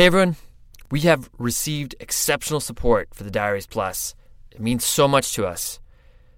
Hey everyone, we have received exceptional support for the Diaries Plus. It means so much to us.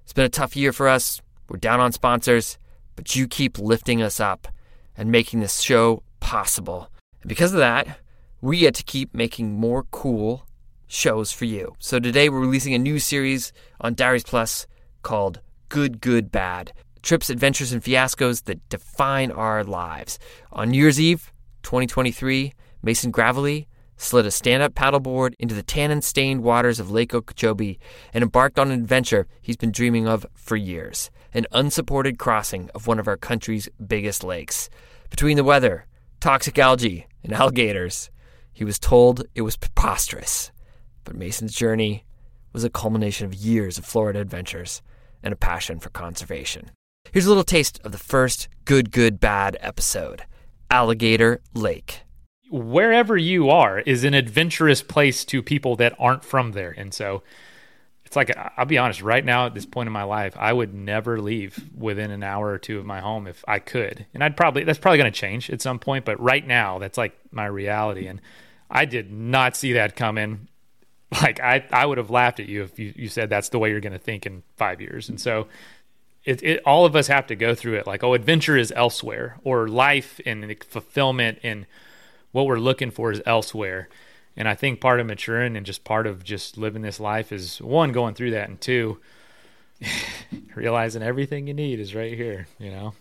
It's been a tough year for us. We're down on sponsors, but you keep lifting us up and making this show possible. And because of that, we get to keep making more cool shows for you. So today we're releasing a new series on Diaries Plus called Good, Good, Bad trips, adventures, and fiascos that define our lives. On New Year's Eve, 2023, Mason Gravely slid a stand up paddleboard into the tannin stained waters of Lake Okeechobee and embarked on an adventure he's been dreaming of for years an unsupported crossing of one of our country's biggest lakes. Between the weather, toxic algae, and alligators, he was told it was preposterous. But Mason's journey was a culmination of years of Florida adventures and a passion for conservation. Here's a little taste of the first Good, Good, Bad episode Alligator Lake. Wherever you are is an adventurous place to people that aren't from there. And so it's like, I'll be honest, right now at this point in my life, I would never leave within an hour or two of my home if I could. And I'd probably, that's probably going to change at some point. But right now, that's like my reality. And I did not see that coming. Like, I, I would have laughed at you if you, you said that's the way you're going to think in five years. And so, it, it, all of us have to go through it like oh adventure is elsewhere or life and fulfillment and what we're looking for is elsewhere. And i think part of maturing and just part of just living this life is one going through that and two realizing everything you need is right here you know?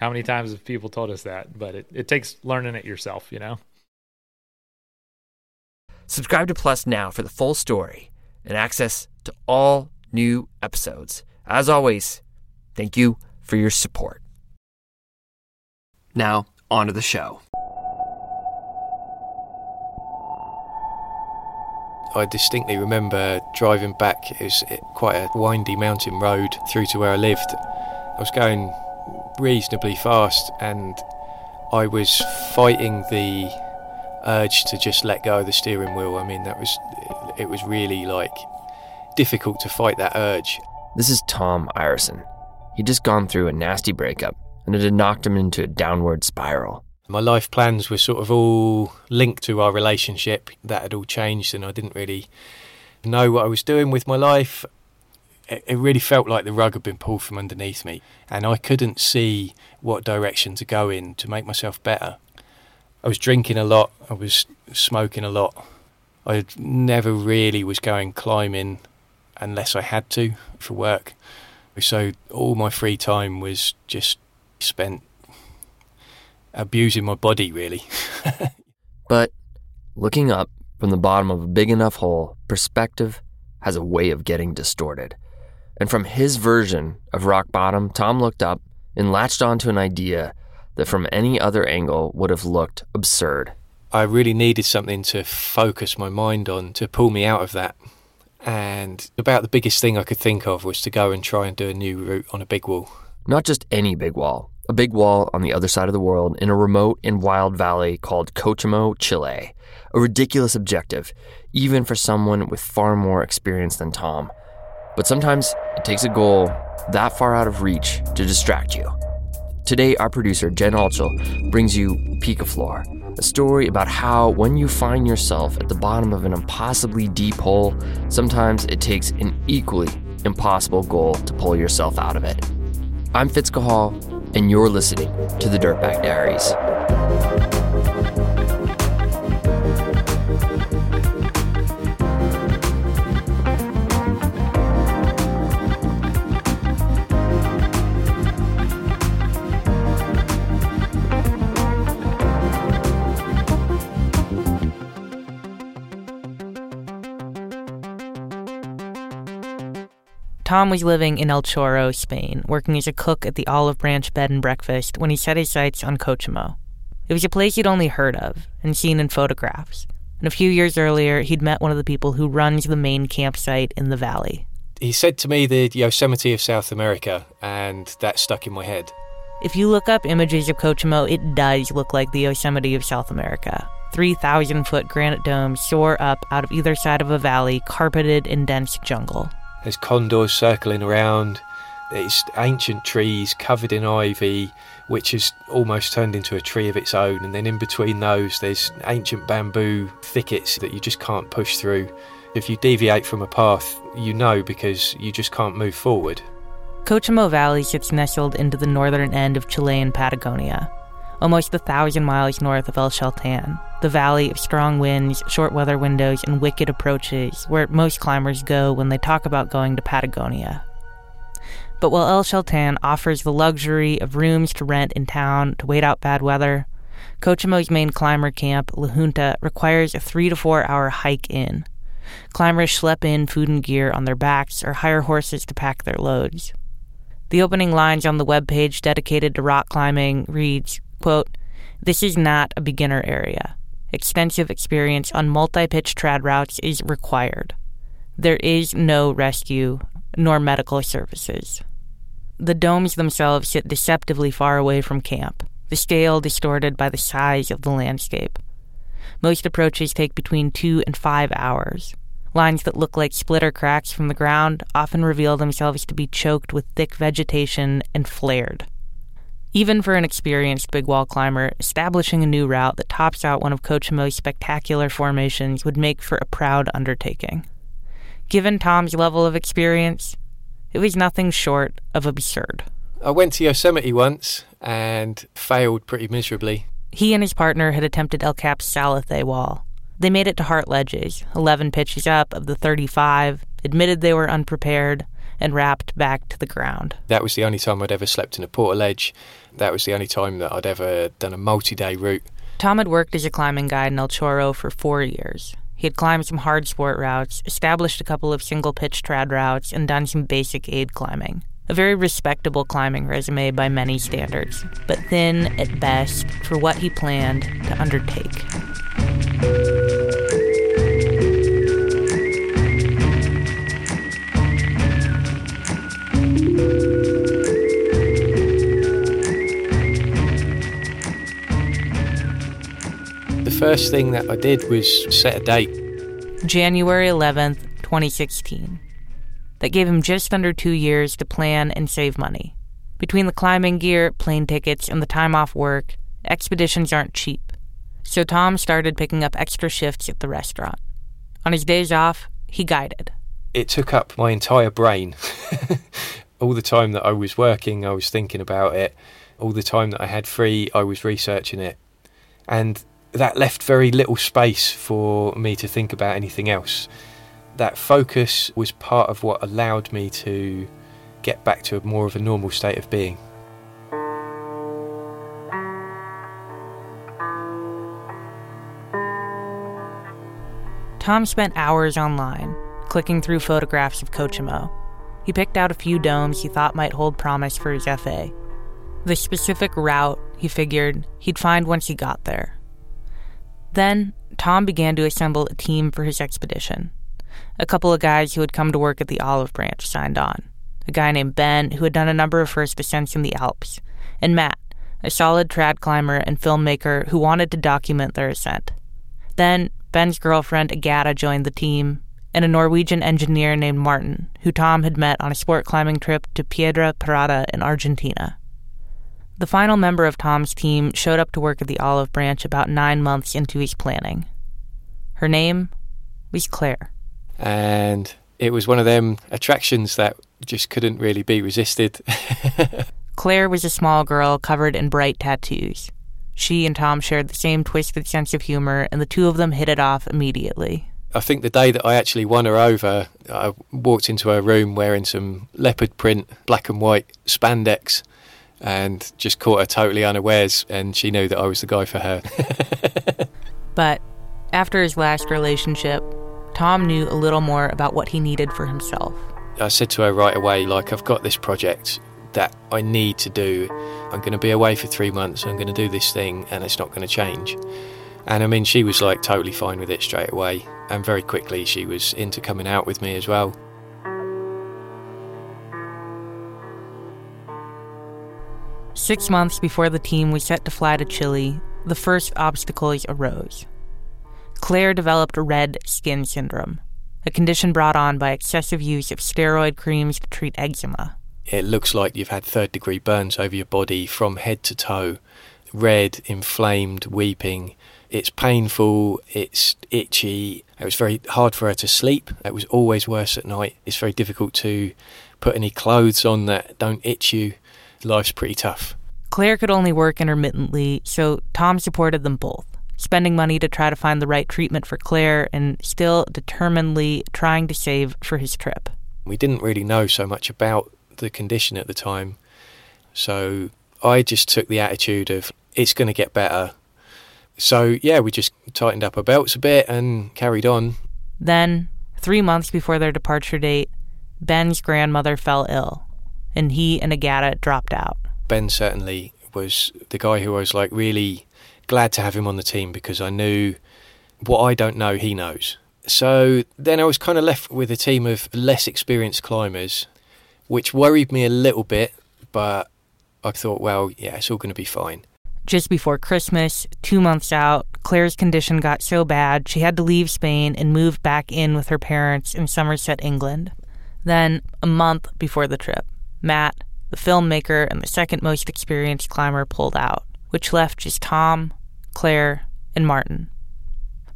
How many times have people told us that? But it, it takes learning it yourself you know? Subscribe to plus now for the full story and access to all new episodes. As always Thank you for your support. Now, on to the show. I distinctly remember driving back. It was quite a windy mountain road through to where I lived. I was going reasonably fast and I was fighting the urge to just let go of the steering wheel. I mean, that was, it was really like difficult to fight that urge. This is Tom Ireson. He'd just gone through a nasty breakup, and it had knocked him into a downward spiral. My life plans were sort of all linked to our relationship. That had all changed, and I didn't really know what I was doing with my life. It really felt like the rug had been pulled from underneath me, and I couldn't see what direction to go in to make myself better. I was drinking a lot, I was smoking a lot. I never really was going climbing unless I had to for work. So all my free time was just spent abusing my body, really. but looking up from the bottom of a big enough hole, perspective has a way of getting distorted. And from his version of rock bottom, Tom looked up and latched onto an idea that from any other angle would have looked absurd. I really needed something to focus my mind on to pull me out of that and about the biggest thing I could think of was to go and try and do a new route on a big wall. Not just any big wall, a big wall on the other side of the world in a remote and wild valley called Cochamo, Chile. A ridiculous objective, even for someone with far more experience than Tom. But sometimes it takes a goal that far out of reach to distract you. Today, our producer, Jen Altschul, brings you Picaflor, a story about how, when you find yourself at the bottom of an impossibly deep hole, sometimes it takes an equally impossible goal to pull yourself out of it. I'm Fitz Cahall, and you're listening to the Dirtbag Diaries. Tom was living in El Chorro, Spain, working as a cook at the Olive Branch Bed and Breakfast when he set his sights on Cochamo. It was a place he'd only heard of and seen in photographs. And a few years earlier, he'd met one of the people who runs the main campsite in the valley. He said to me the Yosemite of South America, and that stuck in my head. If you look up images of Cochamo, it does look like the Yosemite of South America. 3,000 foot granite domes soar up out of either side of a valley carpeted in dense jungle. There's condors circling around. It's ancient trees covered in ivy, which has almost turned into a tree of its own. And then in between those, there's ancient bamboo thickets that you just can't push through. If you deviate from a path, you know because you just can't move forward. Cochamo Valley sits nestled into the northern end of Chilean Patagonia, almost a thousand miles north of El Chaltén, the valley of strong winds, short weather windows, and wicked approaches where most climbers go when they talk about going to Patagonia. But while El Chaltén offers the luxury of rooms to rent in town to wait out bad weather, Cochamo's main climber camp, La Junta, requires a three to four hour hike in. Climbers schlep in food and gear on their backs or hire horses to pack their loads. The opening lines on the webpage dedicated to rock climbing reads, quote, This is not a beginner area. Extensive experience on multi-pitch trad routes is required. There is no rescue nor medical services. The domes themselves sit deceptively far away from camp, the scale distorted by the size of the landscape. Most approaches take between two and five hours. Lines that look like splitter cracks from the ground often reveal themselves to be choked with thick vegetation and flared. Even for an experienced big wall climber, establishing a new route that tops out one of Cochamo's spectacular formations would make for a proud undertaking. Given Tom's level of experience, it was nothing short of absurd. I went to Yosemite once and failed pretty miserably. He and his partner had attempted El Cap's Salathe wall. They made it to Heart Ledges, 11 pitches up of the 35, admitted they were unprepared, and wrapped back to the ground. That was the only time I'd ever slept in a portaledge. That was the only time that I'd ever done a multi day route. Tom had worked as a climbing guide in El Chorro for four years. He had climbed some hard sport routes, established a couple of single pitch trad routes, and done some basic aid climbing. A very respectable climbing resume by many standards, but thin at best for what he planned to undertake. The first thing that I did was set a date. January 11th, 2016. That gave him just under two years to plan and save money. Between the climbing gear, plane tickets, and the time off work, expeditions aren't cheap. So Tom started picking up extra shifts at the restaurant. On his days off, he guided. It took up my entire brain. All the time that I was working, I was thinking about it. All the time that I had free, I was researching it. And that left very little space for me to think about anything else. That focus was part of what allowed me to get back to a more of a normal state of being. Tom spent hours online, clicking through photographs of Cochamo. He picked out a few domes he thought might hold promise for his FA. The specific route, he figured, he'd find once he got there. Then, Tom began to assemble a team for his expedition. A couple of guys who had come to work at the Olive Branch signed on. A guy named Ben, who had done a number of first ascents in the Alps, and Matt, a solid trad climber and filmmaker who wanted to document their ascent. Then, Ben's girlfriend Agata joined the team, and a Norwegian engineer named Martin, who Tom had met on a sport climbing trip to Piedra Parada in Argentina. The final member of Tom's team showed up to work at the Olive Branch about nine months into his planning. Her name was Claire. And it was one of them attractions that just couldn't really be resisted. Claire was a small girl covered in bright tattoos. She and Tom shared the same twisted sense of humor, and the two of them hit it off immediately. I think the day that I actually won her over, I walked into her room wearing some leopard print, black and white spandex, and just caught her totally unawares, and she knew that I was the guy for her. but after his last relationship, Tom knew a little more about what he needed for himself. I said to her right away, like, I've got this project that I need to do. I'm going to be away for three months. I'm going to do this thing, and it's not going to change. And I mean, she was like totally fine with it straight away. And very quickly, she was into coming out with me as well. Six months before the team was set to fly to Chile, the first obstacles arose. Claire developed red skin syndrome, a condition brought on by excessive use of steroid creams to treat eczema. it looks like you've had third degree burns over your body from head to toe, red, inflamed, weeping. It's painful, it's itchy. It was very hard for her to sleep. It was always worse at night. It's very difficult to put any clothes on that don't itch you. Life's pretty tough. Claire could only work intermittently, so Tom supported them both, spending money to try to find the right treatment for Claire and still determinedly trying to save for his trip. We didn't really know so much about the condition at the time, so I just took the attitude of it's going to get better. So, yeah, we just tightened up our belts a bit and carried on. Then, three months before their departure date, Ben's grandmother fell ill, and he and Agata dropped out. Ben certainly was the guy who I was like really glad to have him on the team because I knew what I don't know, he knows. So then I was kind of left with a team of less experienced climbers, which worried me a little bit, but I thought, well, yeah, it's all going to be fine. Just before Christmas, two months out, Claire's condition got so bad she had to leave Spain and move back in with her parents in Somerset, England. Then, a month before the trip, Matt, the filmmaker and the second most experienced climber, pulled out, which left just Tom, Claire, and Martin.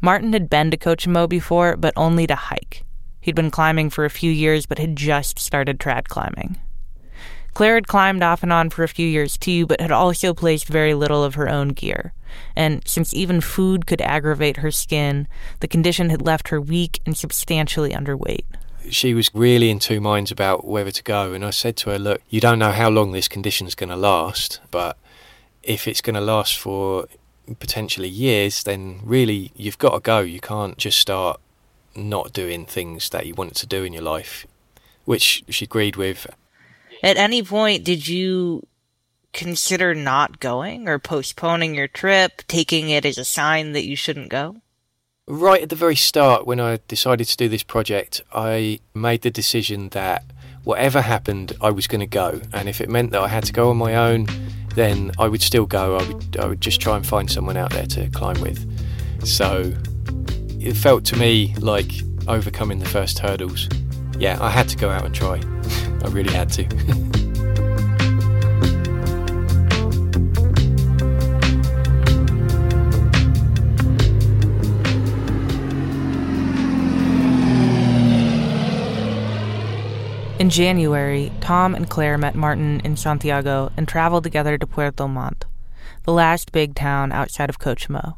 Martin had been to Cochamo before, but only to hike. He'd been climbing for a few years, but had just started trad climbing. Claire had climbed off and on for a few years too, but had also placed very little of her own gear. And since even food could aggravate her skin, the condition had left her weak and substantially underweight she was really in two minds about whether to go. And I said to her, Look, you don't know how long this condition's going to last, but if it's going to last for potentially years, then really you've got to go. You can't just start not doing things that you wanted to do in your life, which she agreed with. At any point, did you consider not going or postponing your trip, taking it as a sign that you shouldn't go? right at the very start, when I decided to do this project, I made the decision that whatever happened, I was going to go. And if it meant that I had to go on my own, then I would still go. I would, I would just try and find someone out there to climb with. So it felt to me like overcoming the first hurdles. Yeah, I had to go out and try. I really had to. In January, Tom and Claire met Martin in Santiago and traveled together to Puerto Montt, the last big town outside of Cochamo.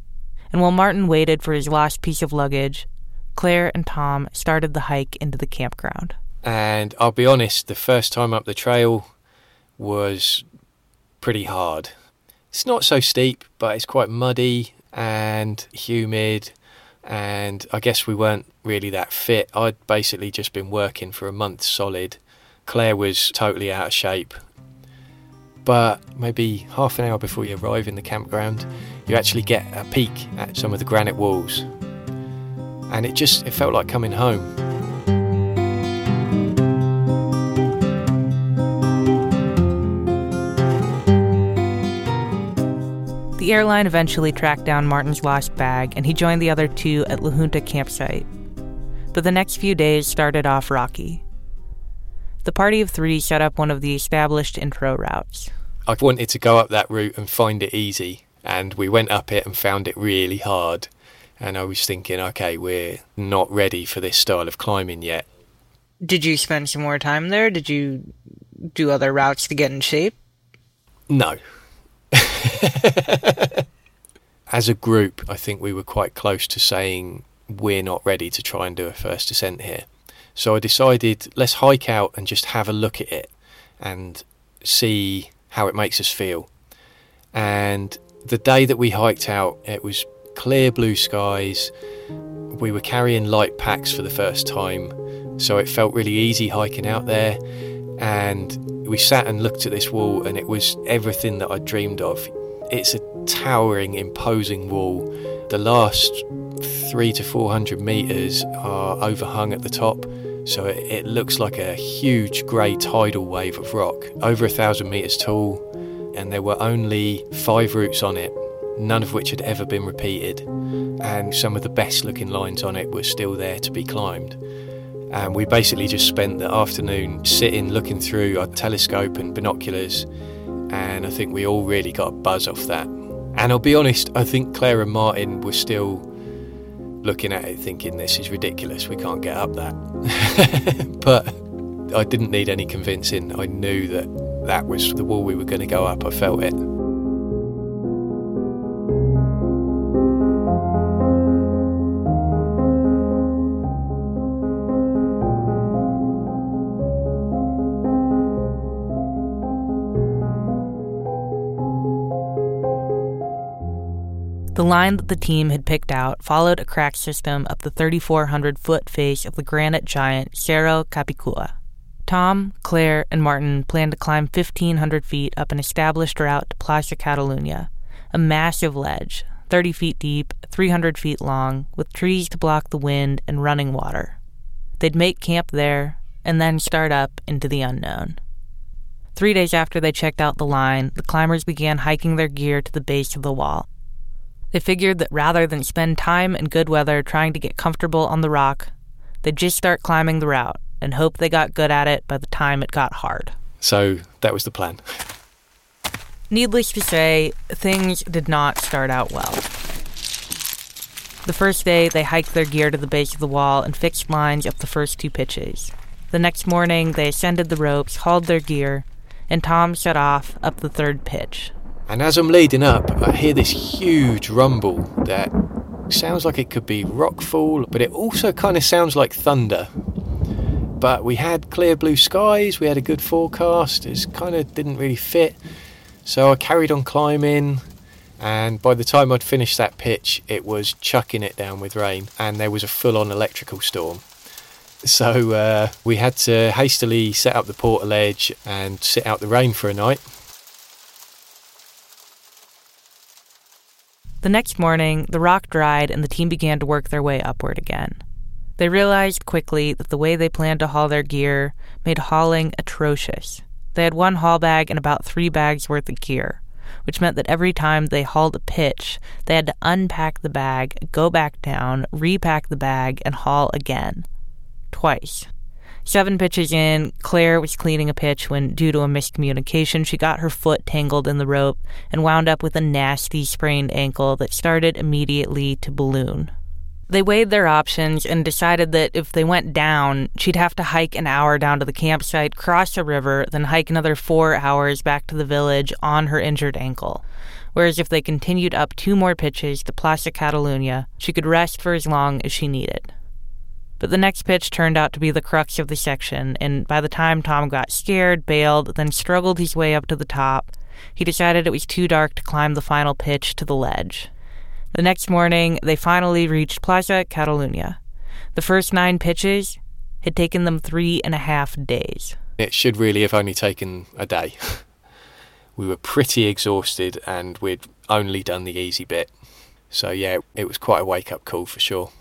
And while Martin waited for his lost piece of luggage, Claire and Tom started the hike into the campground. And I'll be honest, the first time up the trail was pretty hard. It's not so steep, but it's quite muddy and humid and I guess we weren't really that fit. I'd basically just been working for a month solid. Claire was totally out of shape. But maybe half an hour before you arrive in the campground, you actually get a peek at some of the granite walls. And it just it felt like coming home. The airline eventually tracked down Martin's lost bag, and he joined the other two at La Junta campsite. But the next few days started off rocky. The party of three set up one of the established intro routes. I wanted to go up that route and find it easy, and we went up it and found it really hard. And I was thinking, okay, we're not ready for this style of climbing yet. Did you spend some more time there? Did you do other routes to get in shape? No, As a group, I think we were quite close to saying we're not ready to try and do a first ascent here. So I decided let's hike out and just have a look at it and see how it makes us feel. And the day that we hiked out, it was clear blue skies. We were carrying light packs for the first time, so it felt really easy hiking out there. And we sat and looked at this wall, and it was everything that I dreamed of. It's a towering, imposing wall. The last three to four hundred meters are overhung at the top, so it, it looks like a huge grey tidal wave of rock, over a thousand meters tall, and there were only five routes on it, none of which had ever been repeated, and some of the best looking lines on it were still there to be climbed. And we basically just spent the afternoon sitting, looking through our telescope and binoculars. And I think we all really got a buzz off that. And I'll be honest, I think Claire and Martin were still looking at it thinking, this is ridiculous, we can't get up that. but I didn't need any convincing. I knew that that was the wall we were going to go up. I felt it. The line that the team had picked out followed a crack system up the 3,400 foot face of the granite giant Cerro Capicua. Tom, Claire, and Martin planned to climb 1,500 feet up an established route to Plaza Catalunya, a massive ledge, 30 feet deep, 300 feet long, with trees to block the wind and running water. They'd make camp there and then start up into the unknown. Three days after they checked out the line, the climbers began hiking their gear to the base of the wall. They figured that rather than spend time in good weather trying to get comfortable on the rock, they'd just start climbing the route and hope they got good at it by the time it got hard. So that was the plan. Needless to say, things did not start out well. The first day, they hiked their gear to the base of the wall and fixed lines up the first two pitches. The next morning, they ascended the ropes, hauled their gear, and Tom set off up the third pitch. And as I'm leading up, I hear this huge rumble that sounds like it could be rockfall, but it also kind of sounds like thunder. But we had clear blue skies, we had a good forecast, it kind of didn't really fit. So I carried on climbing, and by the time I'd finished that pitch, it was chucking it down with rain, and there was a full on electrical storm. So uh, we had to hastily set up the portaledge and sit out the rain for a night. The next morning, the rock dried and the team began to work their way upward again. They realized quickly that the way they planned to haul their gear made hauling atrocious. They had one haul bag and about three bags worth of gear, which meant that every time they hauled a pitch, they had to unpack the bag, go back down, repack the bag, and haul again. Twice. Seven pitches in, Claire was cleaning a pitch when, due to a miscommunication, she got her foot tangled in the rope and wound up with a nasty sprained ankle that started immediately to balloon. They weighed their options and decided that if they went down, she'd have to hike an hour down to the campsite, cross a river, then hike another four hours back to the village on her injured ankle. Whereas if they continued up two more pitches to Plaza Catalunya, she could rest for as long as she needed. But the next pitch turned out to be the crux of the section, and by the time Tom got scared, bailed, then struggled his way up to the top, he decided it was too dark to climb the final pitch to the ledge. The next morning, they finally reached Plaza Catalunya. The first nine pitches had taken them three and a half days. It should really have only taken a day. we were pretty exhausted and we'd only done the easy bit. So, yeah, it was quite a wake up call for sure.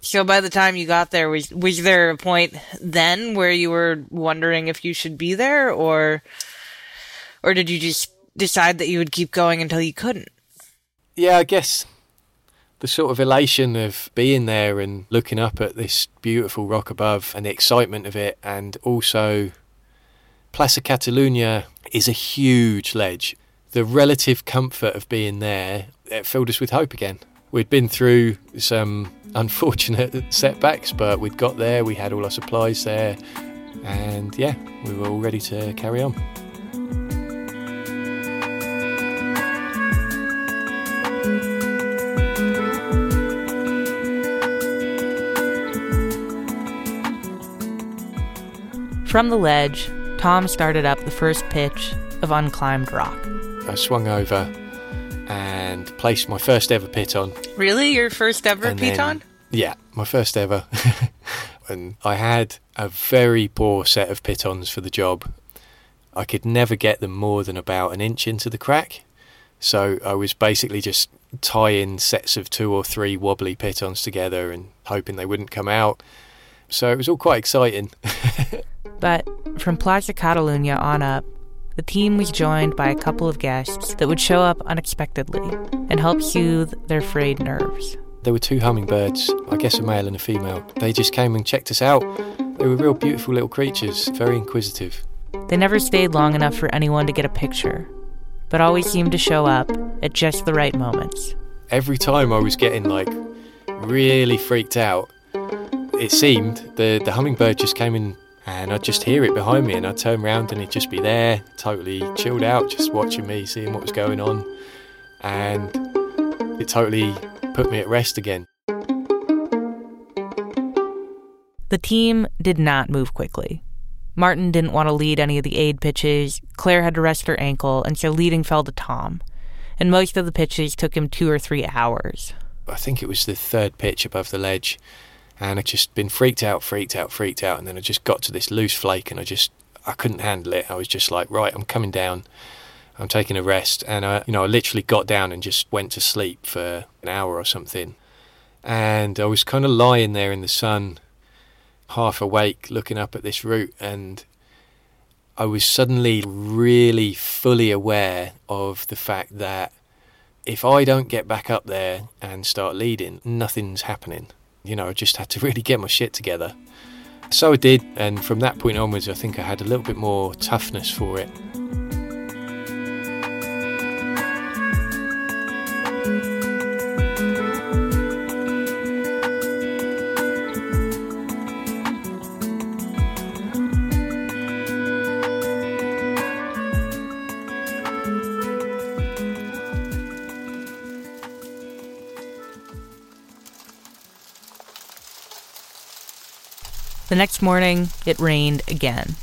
So by the time you got there, was was there a point then where you were wondering if you should be there, or or did you just decide that you would keep going until you couldn't? Yeah, I guess the sort of elation of being there and looking up at this beautiful rock above and the excitement of it, and also Plaza Catalunya is a huge ledge. The relative comfort of being there it filled us with hope again. We'd been through some unfortunate setbacks, but we'd got there, we had all our supplies there, and yeah, we were all ready to carry on. From the ledge, Tom started up the first pitch of unclimbed rock. I swung over and placed my first ever piton. Really? Your first ever And then- piton? Yeah, my first ever. and I had a very poor set of pitons for the job. I could never get them more than about an inch into the crack. So I was basically just tying sets of two or three wobbly pitons together and hoping they wouldn't come out. So it was all quite exciting. But from Plaza Catalunya on up, the team was joined by a couple of guests that would show up unexpectedly and help soothe their frayed nerves. There were two hummingbirds, I guess a male and a female. They just came and checked us out. They were real beautiful little creatures, very inquisitive. They never stayed long enough for anyone to get a picture, but always seemed to show up at just the right moments. Every time I was getting like really freaked out, it seemed the, the hummingbird just came in and I'd just hear it behind me and I'd turn around and it'd just be there, totally chilled out, just watching me, seeing what was going on. And it totally put me at rest again. The team did not move quickly. Martin didn't want to lead any of the aid pitches, Claire had to rest her ankle, and so leading fell to Tom. And most of the pitches took him two or three hours. I think it was the third pitch above the ledge, and I'd just been freaked out, freaked out, freaked out, and then I just got to this loose flake, and I just I couldn't handle it. I was just like, right, I'm coming down. I'm taking a rest, and I, you know, I literally got down and just went to sleep for an hour or something. And I was kind of lying there in the sun, half awake, looking up at this route, and I was suddenly really fully aware of the fact that if I don't get back up there and start leading, nothing's happening. You know, I just had to really get my shit together. So I did, and from that point onwards, I think I had a little bit more toughness for it. The next morning, it rained again.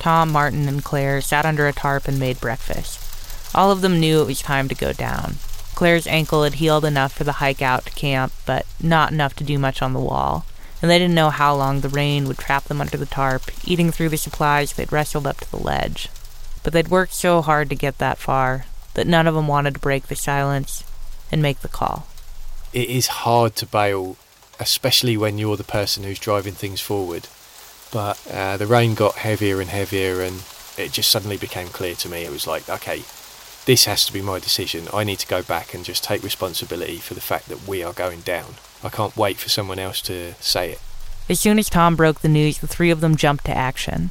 Tom, Martin, and Claire sat under a tarp and made breakfast. All of them knew it was time to go down. Claire's ankle had healed enough for the hike out to camp, but not enough to do much on the wall, and they didn't know how long the rain would trap them under the tarp, eating through the supplies they'd wrestled up to the ledge. But they'd worked so hard to get that far that none of them wanted to break the silence and make the call. It is hard to bail especially when you're the person who's driving things forward. But uh, the rain got heavier and heavier, and it just suddenly became clear to me. It was like, okay, this has to be my decision. I need to go back and just take responsibility for the fact that we are going down. I can't wait for someone else to say it. As soon as Tom broke the news, the three of them jumped to action.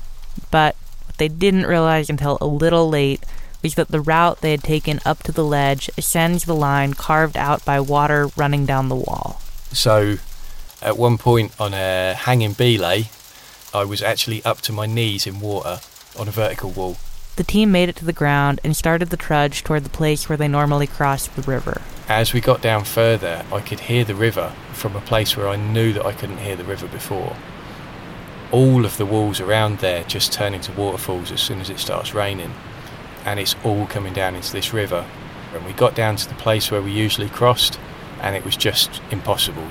But what they didn't realize until a little late was that the route they had taken up to the ledge ascends the line carved out by water running down the wall. So at one point on a hanging belay, I was actually up to my knees in water on a vertical wall. The team made it to the ground and started the trudge toward the place where they normally crossed the river. As we got down further, I could hear the river from a place where I knew that I couldn't hear the river before. All of the walls around there just turn into waterfalls as soon as it starts raining, and it's all coming down into this river. And we got down to the place where we usually crossed, and it was just impossible.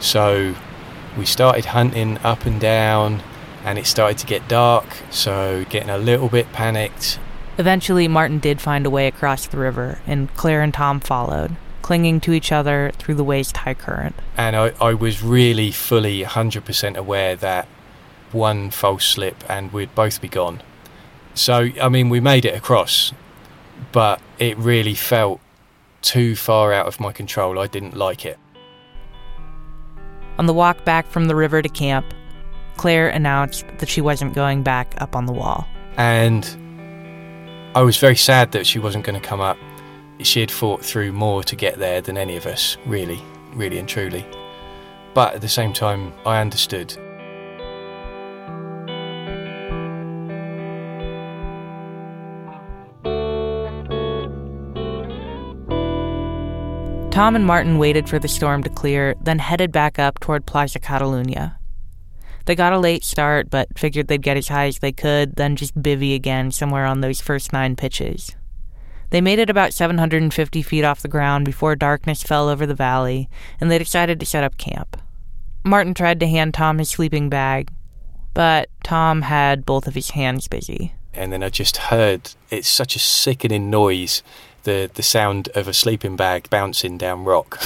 So we started hunting up and down, and it started to get dark, so getting a little bit panicked. Eventually, Martin did find a way across the river, and Claire and Tom followed, clinging to each other through the waist high current. And I, I was really fully 100% aware that one false slip and we'd both be gone. So, I mean, we made it across, but it really felt too far out of my control. I didn't like it. On the walk back from the river to camp, Claire announced that she wasn't going back up on the wall. And I was very sad that she wasn't going to come up. She had fought through more to get there than any of us, really, really and truly. But at the same time, I understood. Tom and Martin waited for the storm to clear, then headed back up toward Plaza Catalunya. They got a late start, but figured they'd get as high as they could, then just bivy again somewhere on those first nine pitches. They made it about 750 feet off the ground before darkness fell over the valley, and they decided to set up camp. Martin tried to hand Tom his sleeping bag, but Tom had both of his hands busy. And then I just heard it's such a sickening noise the the sound of a sleeping bag bouncing down rock.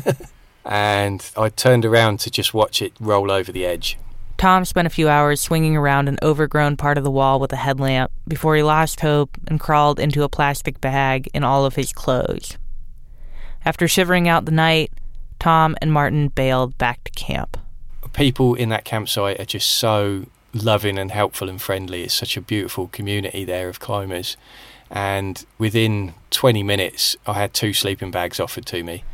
and I turned around to just watch it roll over the edge. Tom spent a few hours swinging around an overgrown part of the wall with a headlamp before he lost hope and crawled into a plastic bag in all of his clothes. After shivering out the night, Tom and Martin bailed back to camp. People in that campsite are just so loving and helpful and friendly. It's such a beautiful community there of climbers. And within 20 minutes, I had two sleeping bags offered to me.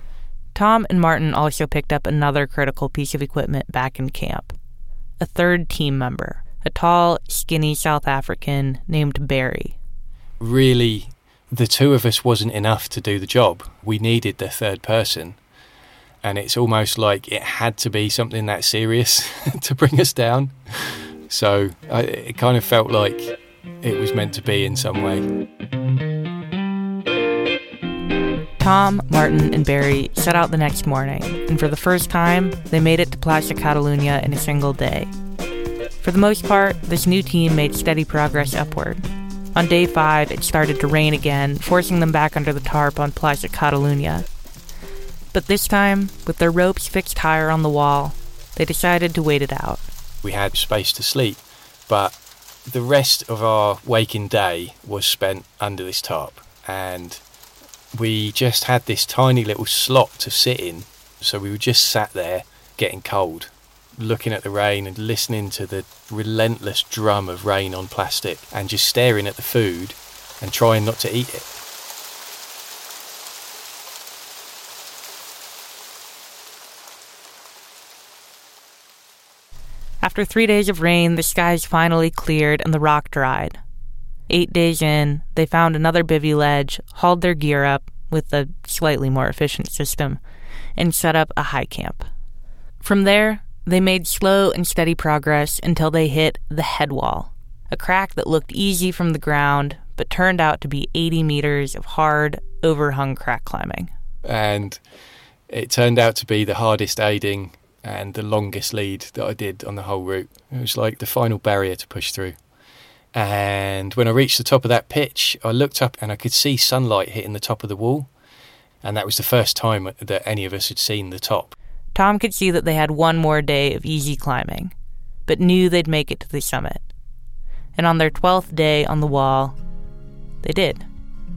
Tom and Martin also picked up another critical piece of equipment back in camp a third team member, a tall, skinny South African named Barry. Really, the two of us wasn't enough to do the job. We needed the third person. And it's almost like it had to be something that serious to bring us down. So I, it kind of felt like it was meant to be in some way. Tom, Martin, and Barry set out the next morning, and for the first time, they made it to Plaça Catalunya in a single day. For the most part, this new team made steady progress upward. On day five, it started to rain again, forcing them back under the tarp on Plaça Catalunya. But this time, with their ropes fixed higher on the wall, they decided to wait it out. We had space to sleep, but the rest of our waking day was spent under this tarp, and we just had this tiny little slot to sit in. So we were just sat there getting cold, looking at the rain and listening to the relentless drum of rain on plastic and just staring at the food and trying not to eat it. After three days of rain, the skies finally cleared and the rock dried. Eight days in, they found another bivy ledge, hauled their gear up with a slightly more efficient system, and set up a high camp. From there, they made slow and steady progress until they hit the head wall, a crack that looked easy from the ground but turned out to be 80 meters of hard, overhung crack climbing. And it turned out to be the hardest aiding and the longest lead that I did on the whole route. It was like the final barrier to push through. And when I reached the top of that pitch, I looked up and I could see sunlight hitting the top of the wall. And that was the first time that any of us had seen the top. Tom could see that they had one more day of easy climbing, but knew they'd make it to the summit. And on their 12th day on the wall, they did.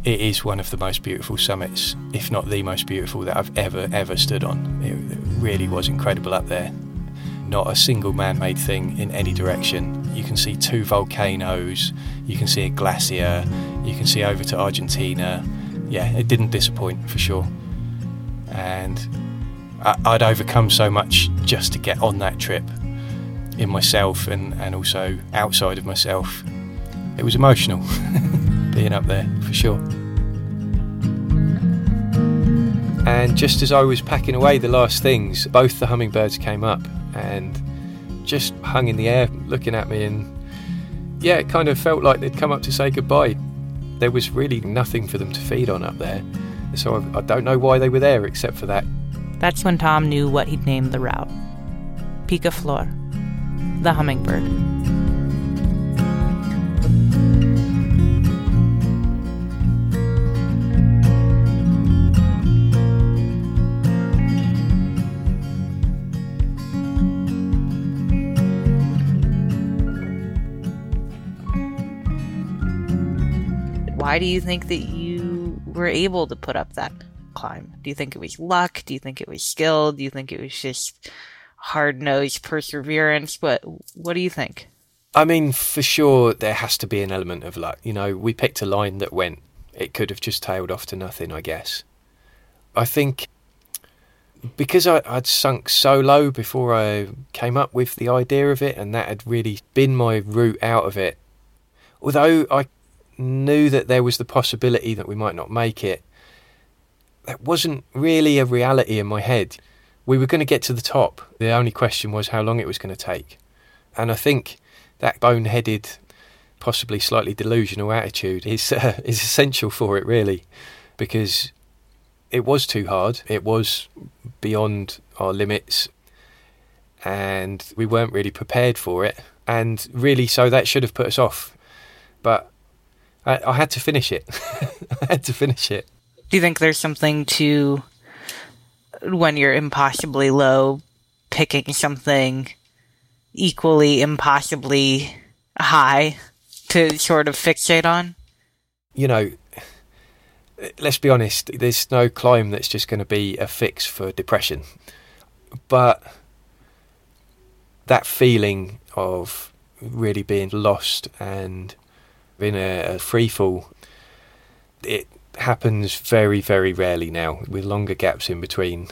It is one of the most beautiful summits, if not the most beautiful that I've ever, ever stood on. It really was incredible up there not a single man made thing in any direction. You can see two volcanoes, you can see a glacier, you can see over to Argentina. Yeah, it didn't disappoint for sure. And I'd overcome so much just to get on that trip in myself and, and also outside of myself. It was emotional being up there for sure. And just as I was packing away the last things, both the hummingbirds came up and just hung in the air looking at me. And yeah it kind of felt like they'd come up to say goodbye. There was really nothing for them to feed on up there. So I, I don't know why they were there except for that. That's when tom knew what he'd named the route. Picaflor the hummingbird why do you think that you were able to put up that climb? Do you think it was luck? Do you think it was skill? Do you think it was just hard nosed perseverance? What what do you think? I mean, for sure there has to be an element of luck. You know, we picked a line that went it could have just tailed off to nothing, I guess. I think because I, would sunk so low before I came up with the idea of it, and that had really been my route out of it. Although I knew that there was the possibility that we might not make it. That wasn't really a reality in my head. We were going to get to the top. The only question was how long it was going to take. And I think that boneheaded, possibly slightly delusional attitude is uh, is essential for it, really, because it was too hard. It was beyond our limits, and we weren't really prepared for it. And really, so that should have put us off. But I, I had to finish it. I had to finish it. Do you think there's something to when you're impossibly low, picking something equally impossibly high to sort of fixate on? You know, let's be honest, there's no climb that's just going to be a fix for depression. But that feeling of really being lost and in a, a free fall, it happens very, very rarely now with longer gaps in between.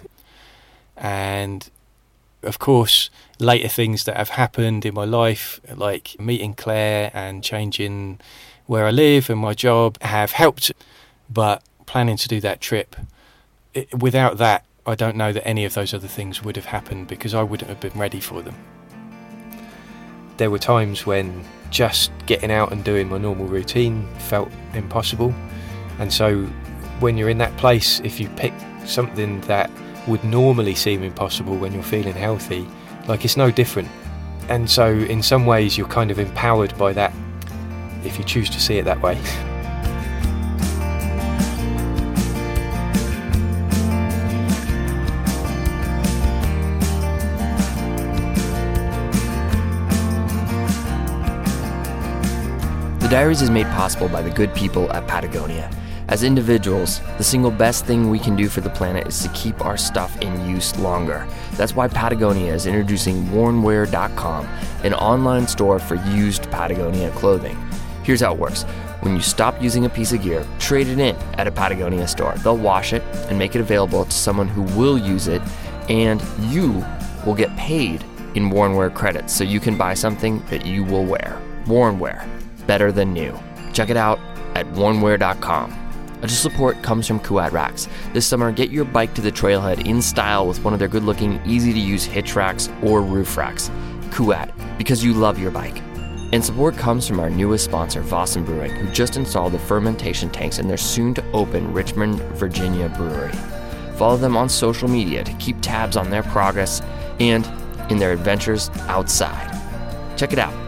And of course, later things that have happened in my life, like meeting Claire and changing where I live and my job, have helped. But planning to do that trip, it, without that, I don't know that any of those other things would have happened because I wouldn't have been ready for them. There were times when just getting out and doing my normal routine felt impossible. And so, when you're in that place, if you pick something that would normally seem impossible when you're feeling healthy, like it's no different. And so, in some ways, you're kind of empowered by that if you choose to see it that way. Diaries is made possible by the good people at Patagonia. As individuals, the single best thing we can do for the planet is to keep our stuff in use longer. That's why Patagonia is introducing wornwear.com, an online store for used Patagonia clothing. Here's how it works. When you stop using a piece of gear, trade it in at a Patagonia store. They'll wash it and make it available to someone who will use it, and you will get paid in Wornwear credits so you can buy something that you will wear. Wornwear better than new. Check it out at wornwear.com. Additional support comes from Kuat Racks. This summer, get your bike to the trailhead in style with one of their good looking, easy to use hitch racks or roof racks. Kuat, because you love your bike. And support comes from our newest sponsor, Väsen Brewing, who just installed the fermentation tanks in their soon to open Richmond, Virginia brewery. Follow them on social media to keep tabs on their progress and in their adventures outside. Check it out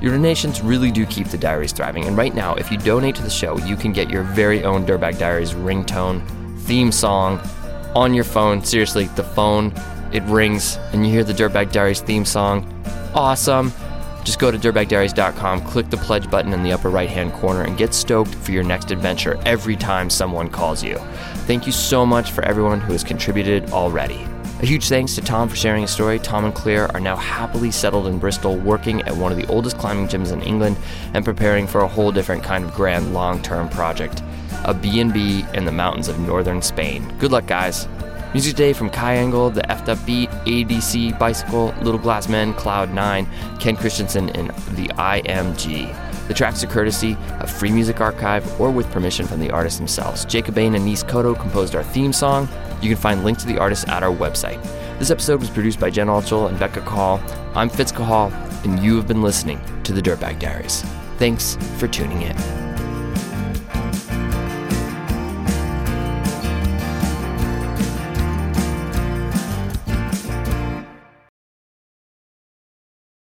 your donations really do keep the diaries thriving, and right now, if you donate to the show, you can get your very own Dirtbag Diaries ringtone, theme song on your phone. Seriously, the phone, it rings, and you hear the Dirtbag Diaries theme song. Awesome! Just go to dirtbagdiaries.com, click the pledge button in the upper right hand corner, and get stoked for your next adventure every time someone calls you. Thank you so much for everyone who has contributed already. A huge thanks to Tom for sharing his story. Tom and Claire are now happily settled in Bristol, working at one of the oldest climbing gyms in England and preparing for a whole different kind of grand long-term project, a B&B in the mountains of northern Spain. Good luck, guys. Music today from Kai Engel, The Effed Up Beat, ADC, Bicycle, Little Glass Men, Cloud 9, Ken Christensen, and The IMG. The tracks are courtesy of Free Music Archive or with permission from the artists themselves. Jacob Bain and Nice Koto composed our theme song. You can find links to the artists at our website. This episode was produced by Jen Altschul and Becca Cahall. I'm Fitz Cahall, and you have been listening to the Dirtbag Diaries. Thanks for tuning in.